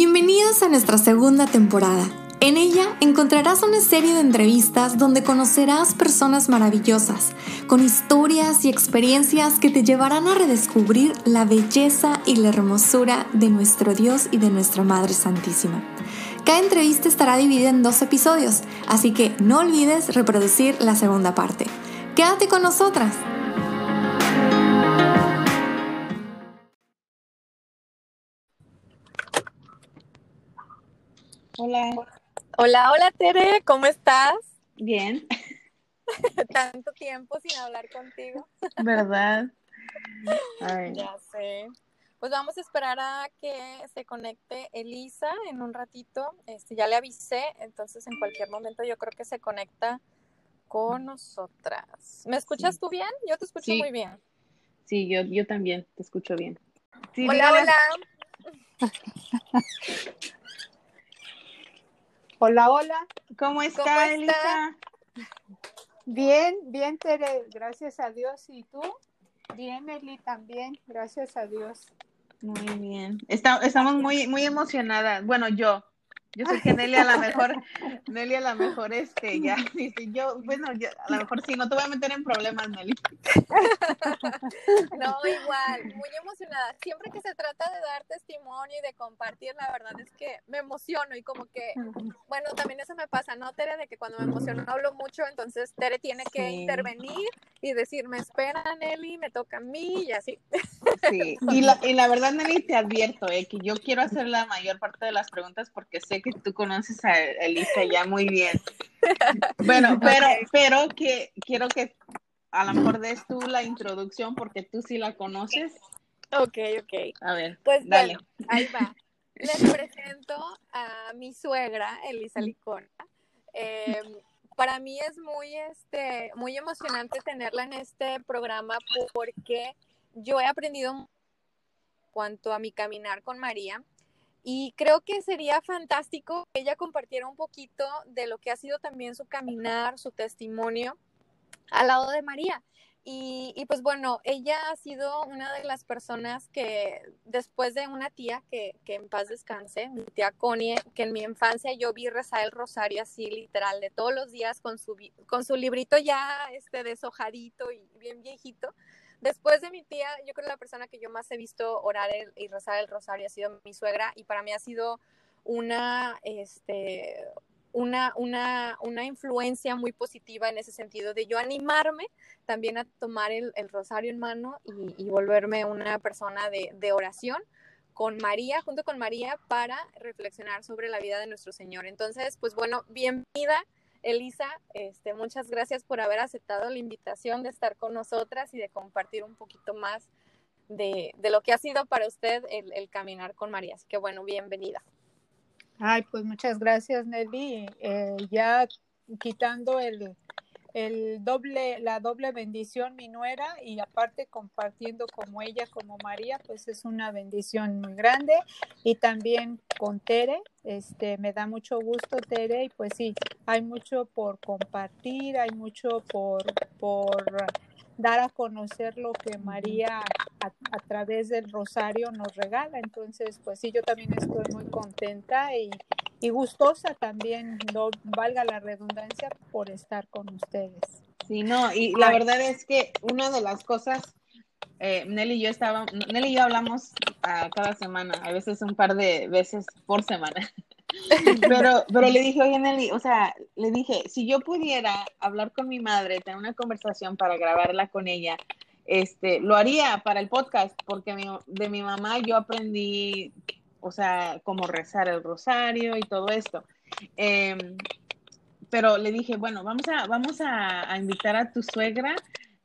Bienvenidos a nuestra segunda temporada. En ella encontrarás una serie de entrevistas donde conocerás personas maravillosas, con historias y experiencias que te llevarán a redescubrir la belleza y la hermosura de nuestro Dios y de nuestra Madre Santísima. Cada entrevista estará dividida en dos episodios, así que no olvides reproducir la segunda parte. Quédate con nosotras. Hola. Hola, hola Tere, ¿cómo estás? Bien. Tanto tiempo sin hablar contigo. ¿Verdad? Ya sé. Pues vamos a esperar a que se conecte Elisa en un ratito. Este, ya le avisé, entonces en cualquier momento yo creo que se conecta con nosotras. ¿Me escuchas tú bien? Yo te escucho muy bien. Sí, yo, yo también te escucho bien. hola, hola. Hola, hola. ¿Cómo está, Elisa? Bien, bien, Tere, gracias a Dios. ¿Y tú? Bien, Eli, también, gracias a Dios. Muy bien. estamos muy, muy emocionadas. Bueno, yo, yo sé que Nelly a lo mejor, Nelly a lo mejor, este, ya, dice, yo, bueno, a lo mejor sí, no te voy a meter en problemas, Nelly. No, igual, muy emocionada. Siempre que se trata de dar testimonio y de compartir, la verdad es que me emociono y como que, bueno, también eso me pasa, ¿no, Tere? De que cuando me emociono hablo mucho, entonces Tere tiene que intervenir y decirme, espera, Nelly, me toca a mí y así. Sí, y la, y la verdad, Nelly, te advierto, eh, que yo quiero hacer la mayor parte de las preguntas porque sé que tú conoces a Elisa ya muy bien. Bueno, pero, pero que quiero que a lo mejor des tú la introducción porque tú sí la conoces. Ok, ok. A ver, pues dale. ahí va. Les presento a mi suegra, Elisa Licona. Em, para mí es muy, este, muy emocionante tenerla en este programa porque yo he aprendido cuanto a mi caminar con María y creo que sería fantástico que ella compartiera un poquito de lo que ha sido también su caminar, su testimonio al lado de María. Y, pues bueno, ella ha sido una de las personas que después de una tía que, que, en paz descanse, mi tía Connie, que en mi infancia yo vi rezar el rosario así literal de todos los días con su, con su librito ya este deshojadito y bien viejito, Después de mi tía, yo creo que la persona que yo más he visto orar y rezar el rosario ha sido mi suegra y para mí ha sido una, este, una, una, una influencia muy positiva en ese sentido de yo animarme también a tomar el, rosario en mano y, volverme una persona de, de oración con María, junto con María, para reflexionar sobre la vida de nuestro Señor. Entonces, pues bueno, bienvenida Elisa, este, muchas gracias por haber aceptado la invitación de estar con nosotras y de compartir un poquito más de, lo que ha sido para usted el, caminar con María. Así que bueno, bienvenida. Ay, pues muchas gracias, Nelly. Eh, ya quitando el, el doble, la doble bendición mi nuera y aparte compartiendo como ella, como María, pues es una bendición muy grande y también con Tere, este, me da mucho gusto Tere y pues sí, hay mucho por compartir, hay mucho por, por dar a conocer lo que María a, través del rosario nos regala. Entonces, pues sí, yo también estoy muy contenta y, y gustosa también, no valga la redundancia, por estar con ustedes. Sí, no, y la verdad es que una de las cosas, eh, Nelly y yo estábamos, Nelly y yo hablamos uh, cada semana, a veces un par de veces por semana. Pero, pero le dije, oye Nelly, o sea, le dije, si yo pudiera hablar con mi madre, tener una conversación para grabarla con ella, este, lo haría para el podcast, porque de mi mamá yo aprendí, o sea, cómo rezar el rosario y todo esto. Em, pero le dije, bueno, vamos a, vamos a, invitar a tu suegra,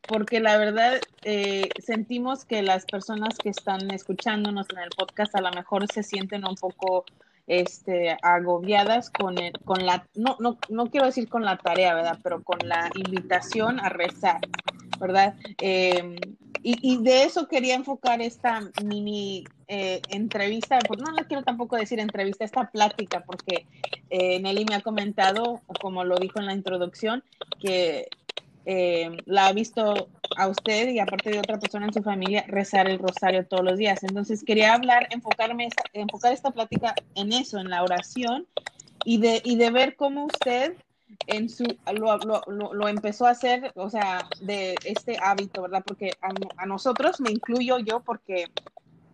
porque la verdad eh, sentimos que las personas que están escuchándonos en el podcast a lo mejor se sienten un poco este, agobiadas con, el, con la, no, no, no quiero decir con la tarea, ¿verdad? Pero con la invitación a rezar, ¿verdad? Em, y, de eso quería enfocar esta mini eh, entrevista, pues no le quiero tampoco decir entrevista, esta plática, porque eh, Nelly me ha comentado, como lo dijo en la introducción, que eh, la ha visto a usted y aparte de otra persona en su familia rezar el rosario todos los días. Entonces quería hablar, enfocarme, enfocar esta plática en eso, en la oración y de, y de ver cómo usted en su, lo, lo, lo, empezó a hacer, o sea, de este hábito, ¿verdad? Porque a, nosotros, me incluyo yo, porque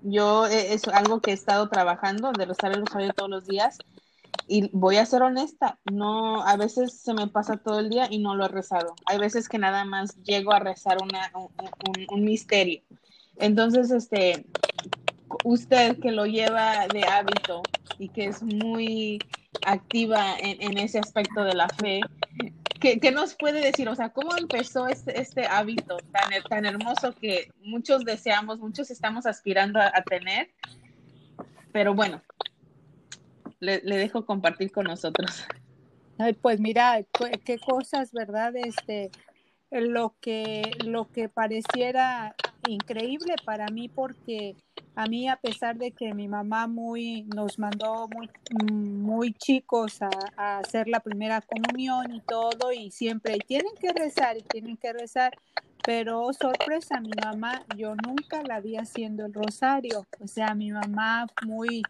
yo eh, es algo que he estado trabajando, de rezar el rosario todos los días, y voy a ser honesta, no, a veces se me pasa todo el día y no lo he rezado. Hay veces que nada más llego a rezar una, un, un misterio. Entonces, este, usted que lo lleva de hábito y que es muy activa en, ese aspecto de la fe, ¿qué, ¿qué, nos puede decir? O sea, ¿cómo empezó este, este hábito tan, tan hermoso que muchos deseamos, muchos estamos aspirando a, tener? Pero bueno, le, le, dejo compartir con nosotros. Ay, pues mira, qué cosas, ¿verdad? Este, lo que, lo que pareciera increíble para mí porque a mí a pesar de que mi mamá muy nos mandó muy, muy chicos a, a hacer la primera comunión y todo y siempre tienen que rezar y tienen que rezar pero sorpresa mi mamá yo nunca la vi haciendo el rosario o sea mi mamá muy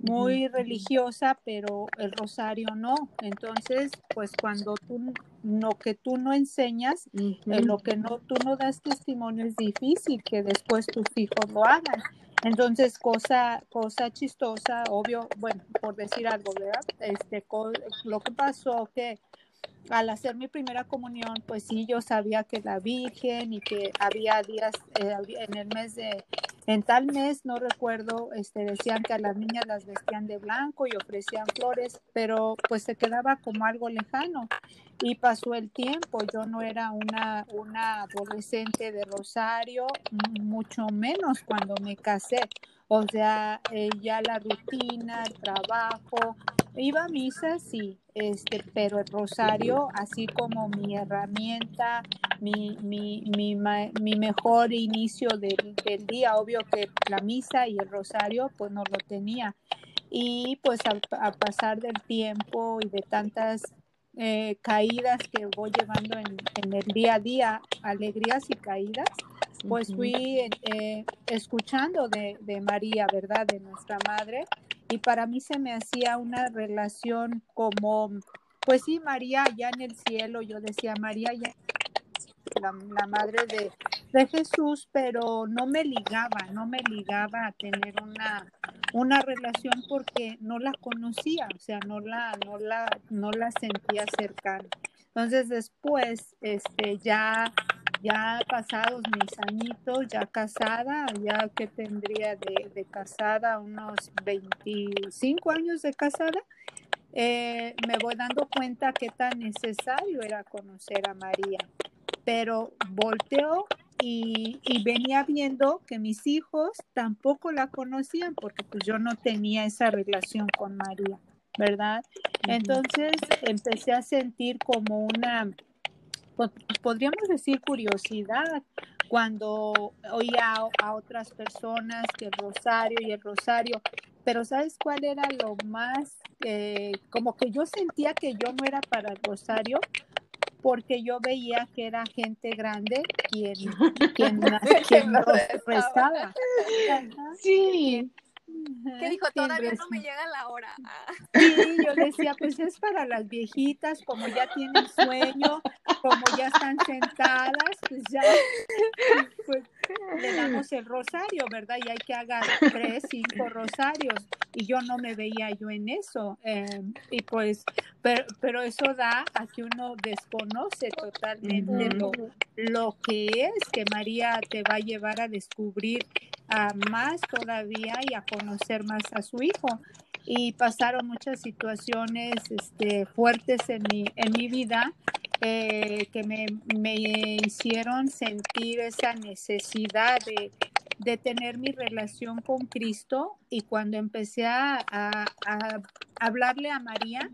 muy religiosa, pero el rosario no. Entonces, pues cuando tú lo que tú no enseñas, eh, lo que no tú no das testimonio es difícil que después tus hijos lo hagan. Entonces, cosa cosa chistosa, obvio, bueno, por decir algo, ¿verdad? Este lo que pasó que al hacer mi primera comunión, pues sí, yo sabía que la Virgen y que había días eh, en el mes de, en tal mes, no recuerdo, este, decían que a las niñas las vestían de blanco y ofrecían flores, pero pues se quedaba como algo lejano. Y pasó el tiempo, yo no era una, una adolescente de Rosario, mucho menos cuando me casé. O sea, eh, ya la rutina, el trabajo, iba a misa, sí, este, pero el rosario, así como mi herramienta, mi, mi, mi, mi mejor inicio del, día, obvio que la misa y el rosario, pues no lo tenía. Y pues al, pasar del tiempo y de tantas eh, caídas que voy llevando en, en, el día a día, alegrías y caídas, pues fui eh, escuchando de, de, María, ¿verdad? De nuestra madre. Y para mí se me hacía una relación como, pues sí, María ya en el cielo, yo decía, María ya la, madre de, de, Jesús, pero no me ligaba, no me ligaba a tener una, una relación porque no la conocía, o sea, no la, no la, no la sentía cercana. Entonces después, este, ya ya pasados mis añitos, ya casada, ya que tendría de, casada unos 25 años de casada, eh, me voy dando cuenta qué tan necesario era conocer a María. Pero volteó y, y, venía viendo que mis hijos tampoco la conocían porque pues yo no tenía esa relación con María, ¿verdad? Entonces empecé a sentir como una podríamos decir curiosidad cuando oía a, otras personas que el rosario y el rosario, pero ¿sabes cuál era lo más, eh, como que yo sentía que yo no era para el rosario? Porque yo veía que era gente grande quien, quien, quien rezaba. Sí. ¿Qué dijo? Todavía no me llega la hora. Sí, yo decía, pues es para las viejitas, como ya tienen sueño, como ya están sentadas, pues ya pues, le damos el rosario, ¿verdad? Y hay que hacer tres, cinco rosarios. Y yo no me veía yo en eso. Em, y pues, pero, pero, eso da a que uno desconoce totalmente lo, lo que es que María te va a llevar a descubrir a más todavía y a conocer más a su hijo. Y pasaron muchas situaciones este, fuertes en mi, en mi vida eh, que me, me, hicieron sentir esa necesidad de, de, tener mi relación con Cristo. Y cuando empecé a, a, a hablarle a María,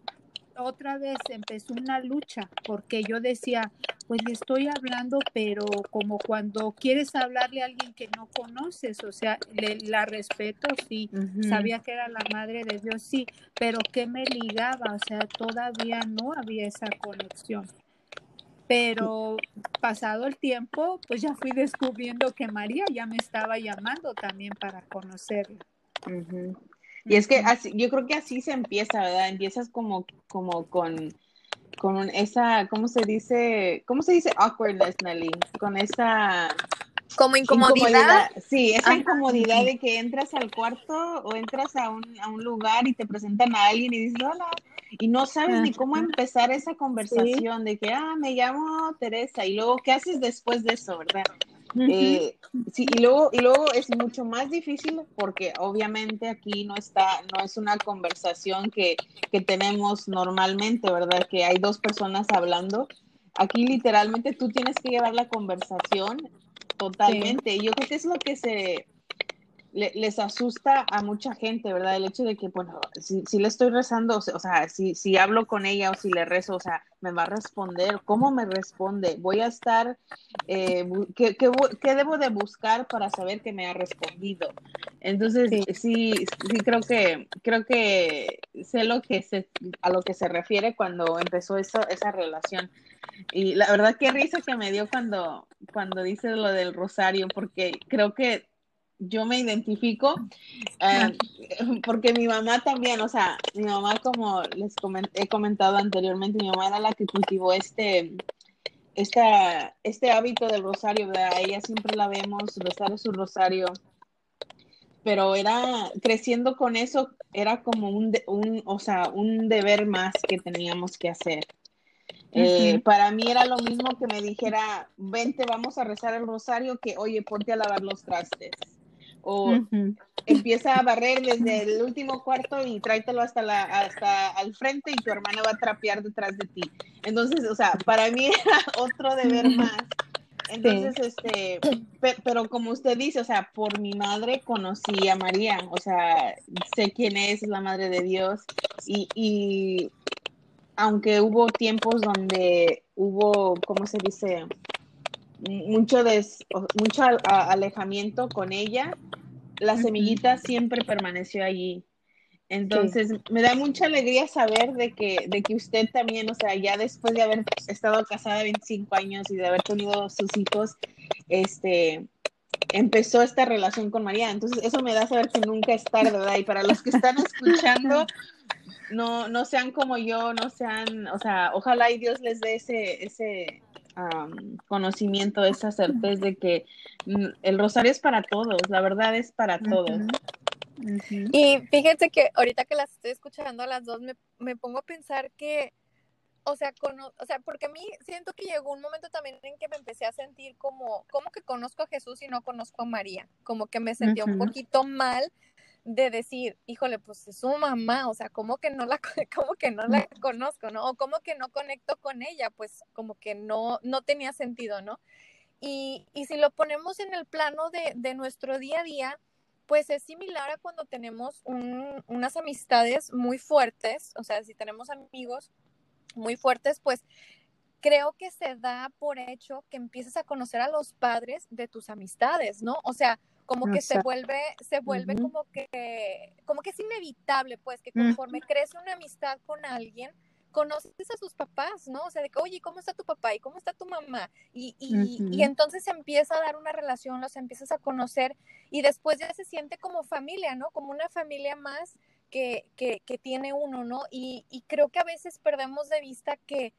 otra vez empezó una lucha porque yo decía, pues le estoy hablando, pero como cuando quieres hablarle a alguien que no conoces, o sea, le, la respeto, sí, sabía que era la madre de Dios, sí, pero ¿qué me ligaba? O sea, todavía no había esa conexión. Pero pasado el tiempo, pues ya fui descubriendo que María ya me estaba llamando también para conocerla. Y es que así, yo creo que así se empieza, ¿verdad? Empiezas como, como con, con esa, ¿cómo se dice? ¿Cómo se dice awkwardness, Nelly? Con esa como incomodidad. Sí, esa incomodidad de que entras al cuarto o entras a un, a un, lugar y te presentan a alguien y dices hola y no sabes ni cómo empezar esa conversación de que, ah, me llamo Teresa y luego, ¿qué haces después de eso, verdad? Eh, sí, y luego, y luego es mucho más difícil porque obviamente aquí no está, no es una conversación que, que tenemos normalmente, ¿verdad? Que hay dos personas hablando. Aquí literalmente tú tienes que llevar la conversación Totalmente. Yo creo que es lo que se les asusta a mucha gente, ¿verdad? El hecho de que, bueno, si, si le estoy rezando, o sea, si, si hablo con ella o si le rezo, o sea, me va a responder, ¿cómo me responde? Voy a estar, eh, ¿qué, qué, qué, debo de buscar para saber que me ha respondido? Entonces, sí, sí, creo que, creo que sé lo que se, a lo que se refiere cuando empezó eso, esa relación. Y la verdad, qué risa que me dio cuando, cuando dices lo del rosario, porque creo que yo me identifico eh, porque mi mamá también, o sea, mi mamá como les he comentado anteriormente, mi mamá era la que cultivó este, esta, este hábito del rosario, ¿verdad? ella siempre la vemos rezar su rosario, pero era creciendo con eso, era como un, un, o sea, un deber más que teníamos que hacer. Eh, para mí era lo mismo que me dijera, vente, vamos a rezar el rosario, que oye, ponte a lavar los trastes. O empieza a barrer desde el último cuarto y tráetelo hasta, la, hasta al frente y tu hermana va a trapear detrás de ti. Entonces, o sea, para mí era otro deber más. Entonces, este, pero como usted dice, o sea, por mi madre conocí a María, o sea, sé quién es, es la madre de Dios, y, y aunque hubo tiempos donde hubo, ¿cómo se dice? Mucho, des, mucho alejamiento con ella, la semillita siempre permaneció allí. Entonces, me da mucha alegría saber de que, de que usted también, o sea, ya después de haber estado casada 25 años y de haber tenido sus hijos, este, empezó esta relación con María. Entonces, eso me da saber que nunca es tarde, ¿verdad? Y para los que están escuchando, no, no sean como yo, no sean, o sea, ojalá y Dios les dé ese, ese conocimiento, esa certeza de que mm, el rosario es para todos, la verdad es para todos. Y fíjense que ahorita que las estoy escuchando a las dos, me, me pongo a pensar que, o sea, o sea, porque a mí siento que llegó un momento también en que me empecé a sentir como, como que conozco a Jesús y no conozco a María, como que me sentía un poquito mal de decir, híjole, pues es su mamá, o sea, ¿cómo que no la, cómo que no la conozco, no? O ¿cómo que no conecto con ella? Pues como que no, no tenía sentido, ¿no? Y, y si lo ponemos en el plano de, de, nuestro día a día, pues es similar a cuando tenemos un, unas amistades muy fuertes, o sea, si tenemos amigos muy fuertes, pues creo que se da por hecho que empiezas a conocer a los padres de tus amistades, ¿no? O sea, como que se vuelve, se vuelve como que, como que es inevitable, pues, que conforme crece una amistad con alguien, conoces a sus papás, ¿no? O sea, de que, oye, ¿cómo está tu papá? ¿Y cómo está tu mamá? Y, y, y, entonces se empieza a dar una relación, los empiezas a conocer y después ya se siente como familia, ¿no? Como una familia más que, que, que tiene uno, ¿no? Y, y creo que a veces perdemos de vista que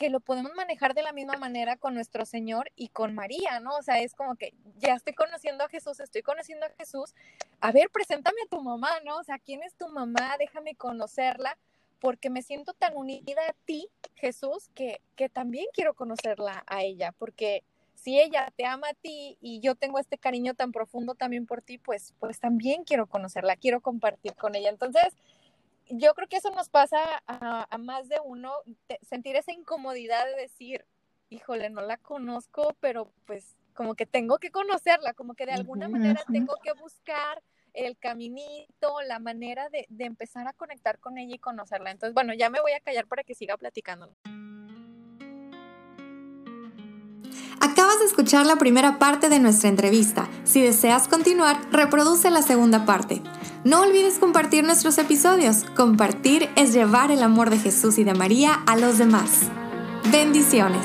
que lo podemos manejar de la misma manera con nuestro Señor y con María, ¿no? O sea, es como que ya estoy conociendo a Jesús, estoy conociendo a Jesús, a ver, preséntame a tu mamá, ¿no? O sea, ¿quién es tu mamá? Déjame conocerla, porque me siento tan unida a ti, Jesús, que, que también quiero conocerla a ella, porque si ella te ama a ti y yo tengo este cariño tan profundo también por ti, pues, pues también quiero conocerla, quiero compartir con ella. Entonces, yo creo que eso nos pasa a, más de uno, sentir esa incomodidad de decir, híjole, no la conozco, pero pues como que tengo que conocerla, como que de alguna manera tengo que buscar el caminito, la manera de, de, empezar a conectar con ella y conocerla. Entonces, bueno, ya me voy a callar para que siga platicando. Acabas de escuchar la primera parte de nuestra entrevista. Si deseas continuar, reproduce la segunda parte. No olvides compartir nuestros episodios. Compartir es llevar el amor de Jesús y de María a los demás. Bendiciones.